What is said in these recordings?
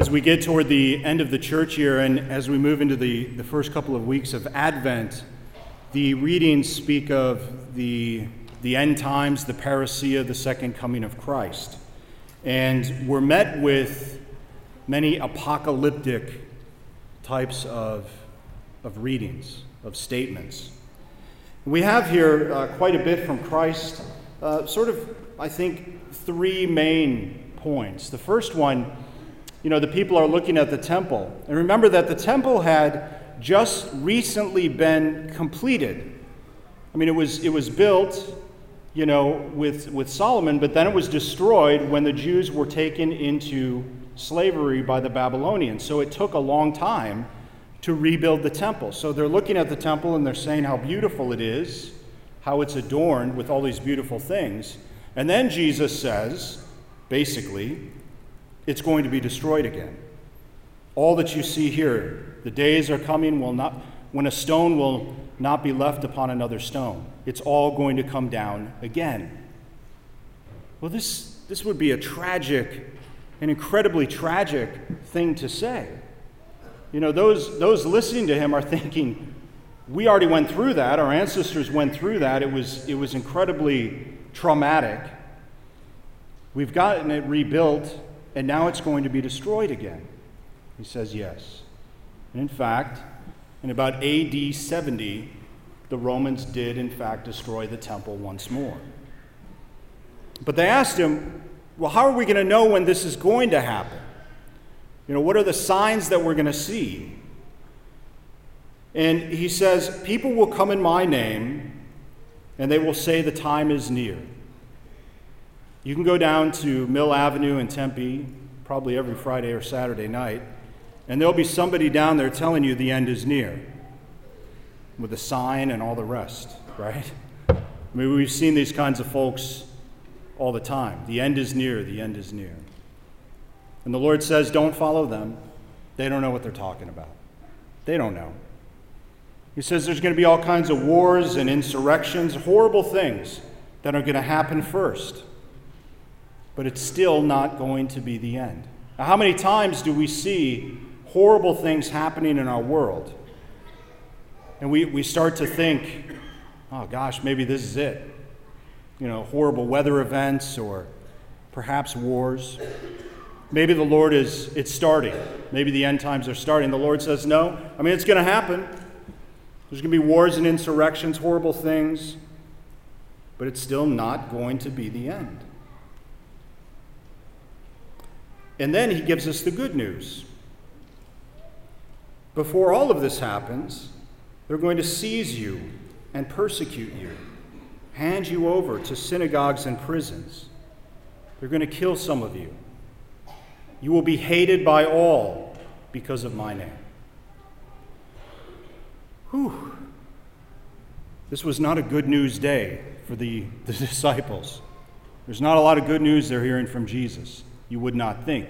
As we get toward the end of the church year and as we move into the, the first couple of weeks of Advent, the readings speak of the, the end times, the parousia, the second coming of Christ. And we're met with many apocalyptic types of, of readings, of statements. We have here uh, quite a bit from Christ, uh, sort of, I think, three main points. The first one you know, the people are looking at the temple. And remember that the temple had just recently been completed. I mean, it was, it was built, you know, with, with Solomon, but then it was destroyed when the Jews were taken into slavery by the Babylonians. So it took a long time to rebuild the temple. So they're looking at the temple and they're saying how beautiful it is, how it's adorned with all these beautiful things. And then Jesus says, basically, it's going to be destroyed again. All that you see here, the days are coming will not, when a stone will not be left upon another stone. It's all going to come down again. Well, this, this would be a tragic, an incredibly tragic thing to say. You know, those, those listening to him are thinking, we already went through that. Our ancestors went through that. It was, it was incredibly traumatic. We've gotten it rebuilt and now it's going to be destroyed again? He says yes. And in fact, in about AD 70, the Romans did, in fact, destroy the temple once more. But they asked him, Well, how are we going to know when this is going to happen? You know, what are the signs that we're going to see? And he says, People will come in my name, and they will say the time is near. You can go down to Mill Avenue in Tempe probably every Friday or Saturday night, and there'll be somebody down there telling you the end is near with a sign and all the rest, right? I mean, we've seen these kinds of folks all the time. The end is near, the end is near. And the Lord says, don't follow them. They don't know what they're talking about. They don't know. He says there's going to be all kinds of wars and insurrections, horrible things that are going to happen first but it's still not going to be the end. Now, how many times do we see horrible things happening in our world? And we, we start to think, oh gosh, maybe this is it. You know, horrible weather events or perhaps wars. Maybe the Lord is, it's starting. Maybe the end times are starting. The Lord says, no. I mean, it's going to happen. There's going to be wars and insurrections, horrible things, but it's still not going to be the end. And then he gives us the good news. Before all of this happens, they're going to seize you and persecute you, hand you over to synagogues and prisons. They're going to kill some of you. You will be hated by all because of my name. Whew. This was not a good news day for the, the disciples. There's not a lot of good news they're hearing from Jesus you would not think.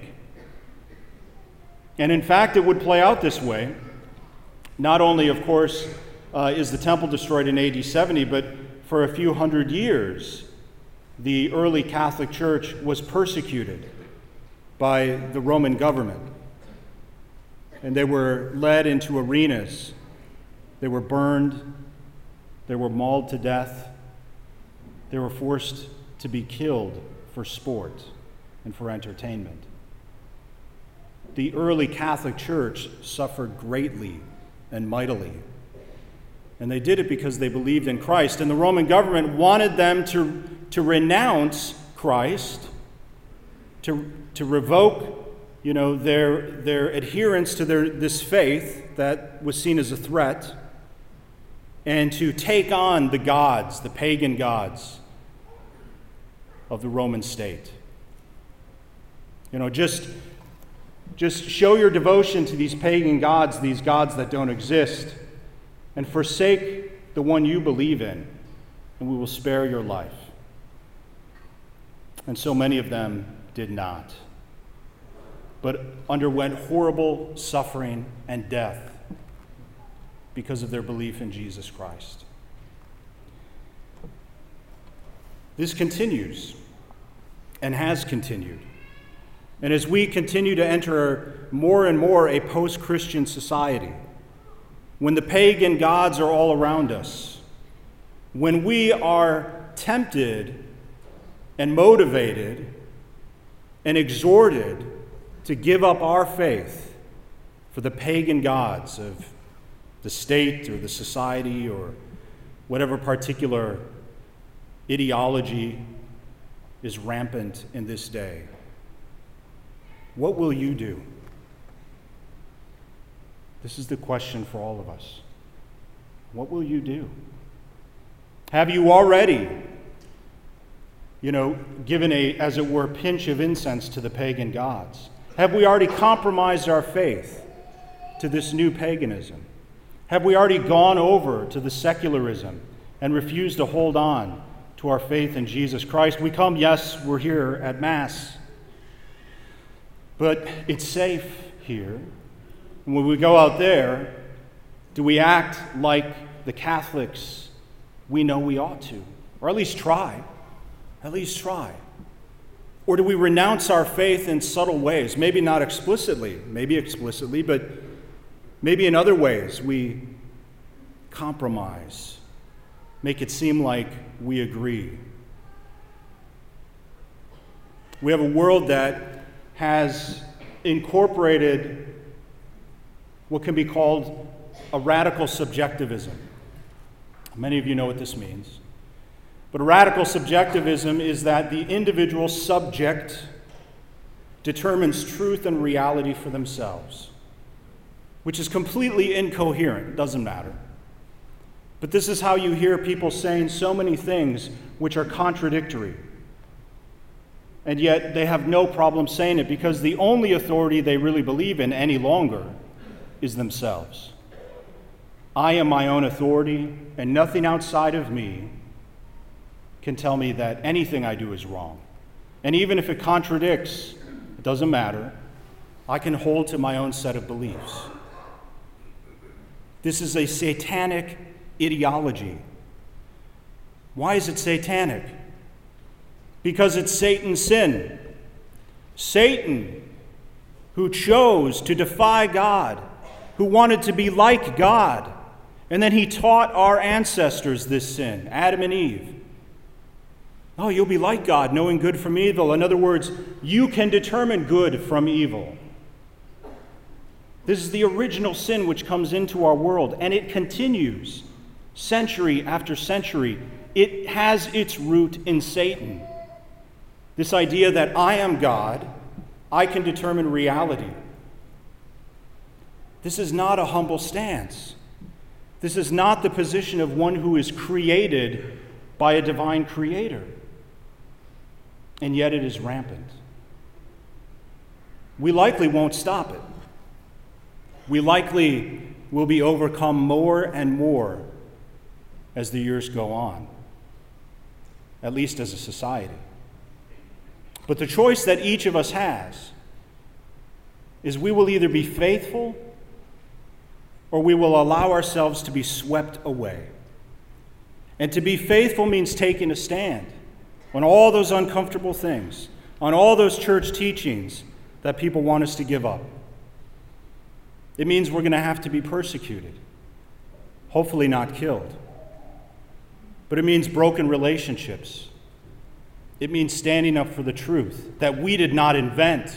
And in fact, it would play out this way. Not only, of course, uh, is the temple destroyed in AD 70, but for a few hundred years, the early Catholic Church was persecuted by the Roman government. And they were led into arenas, they were burned, they were mauled to death, they were forced to be killed for sport and for entertainment. The early Catholic Church suffered greatly and mightily. And they did it because they believed in Christ. And the Roman government wanted them to, to renounce Christ, to, to revoke you know, their, their adherence to their, this faith that was seen as a threat, and to take on the gods, the pagan gods of the Roman state. You know, just, just show your devotion to these pagan gods, these gods that don't exist, and forsake the one you believe in, and we will spare your life. And so many of them did not, but underwent horrible suffering and death because of their belief in Jesus Christ. This continues and has continued. And as we continue to enter more and more a post Christian society, when the pagan gods are all around us, when we are tempted and motivated and exhorted to give up our faith for the pagan gods of the state or the society or whatever particular ideology is rampant in this day. What will you do? This is the question for all of us. What will you do? Have you already, you know, given a, as it were, pinch of incense to the pagan gods? Have we already compromised our faith to this new paganism? Have we already gone over to the secularism and refused to hold on to our faith in Jesus Christ? We come, yes, we're here at Mass, but it's safe here. And when we go out there, do we act like the Catholics we know we ought to? Or at least try. At least try. Or do we renounce our faith in subtle ways? Maybe not explicitly, maybe explicitly, but maybe in other ways we compromise, make it seem like we agree. We have a world that has incorporated what can be called a radical subjectivism. Many of you know what this means. But radical subjectivism is that the individual subject determines truth and reality for themselves, which is completely incoherent. Doesn't matter. But this is how you hear people saying so many things which are contradictory. And yet they have no problem saying it because the only authority they really believe in any longer is themselves. I am my own authority, and nothing outside of me can tell me that anything I do is wrong. And even if it contradicts, it doesn't matter. I can hold to my own set of beliefs. This is a satanic ideology. Why is it satanic? Because it's Satan's sin. Satan, who chose to defy God, who wanted to be like God, and then he taught our ancestors this sin, Adam and Eve. Oh, you'll be like God, knowing good from evil. In other words, you can determine good from evil. This is the original sin which comes into our world, and it continues century after century. It has its root in Satan. This idea that I am God, I can determine reality. This is not a humble stance. This is not the position of one who is created by a divine creator and yet it is rampant. We likely won't stop it. We likely will be overcome more and more as the years go on, at least as a society. But the choice that each of us has is we will either be faithful or we will allow ourselves to be swept away. And to be faithful means taking a stand on all those uncomfortable things, on all those church teachings that people want us to give up. It means we're going to have to be persecuted, hopefully not killed. But it means broken relationships. It means standing up for the truth that we did not invent,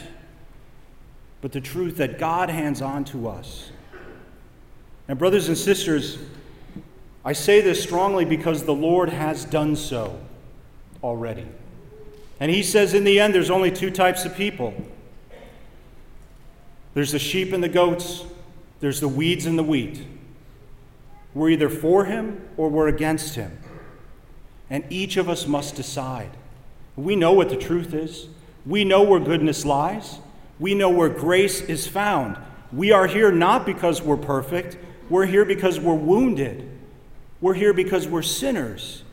but the truth that God hands on to us. And, brothers and sisters, I say this strongly because the Lord has done so already. And he says in the end, there's only two types of people there's the sheep and the goats, there's the weeds and the wheat. We're either for him or we're against him. And each of us must decide. We know what the truth is, we know where goodness lies, we know where grace is found. We are here not because we're perfect, we're here because we're wounded. We're here because we're sinners.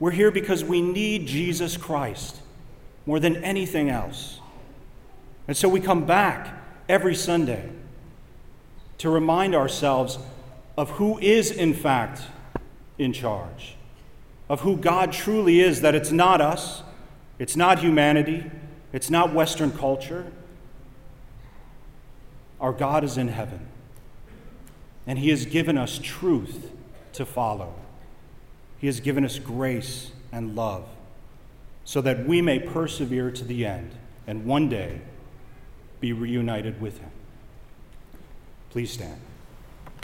We're here because we need Jesus Christ more than anything else. And so we come back every Sunday to remind ourselves of who is, in fact, in charge, of who God truly is, that it's not us, it's not humanity, It's not Western culture. Our God is in heaven, and He has given us truth to follow. He has given us grace and love so that we may persevere to the end and one day be reunited with Him. Please stand.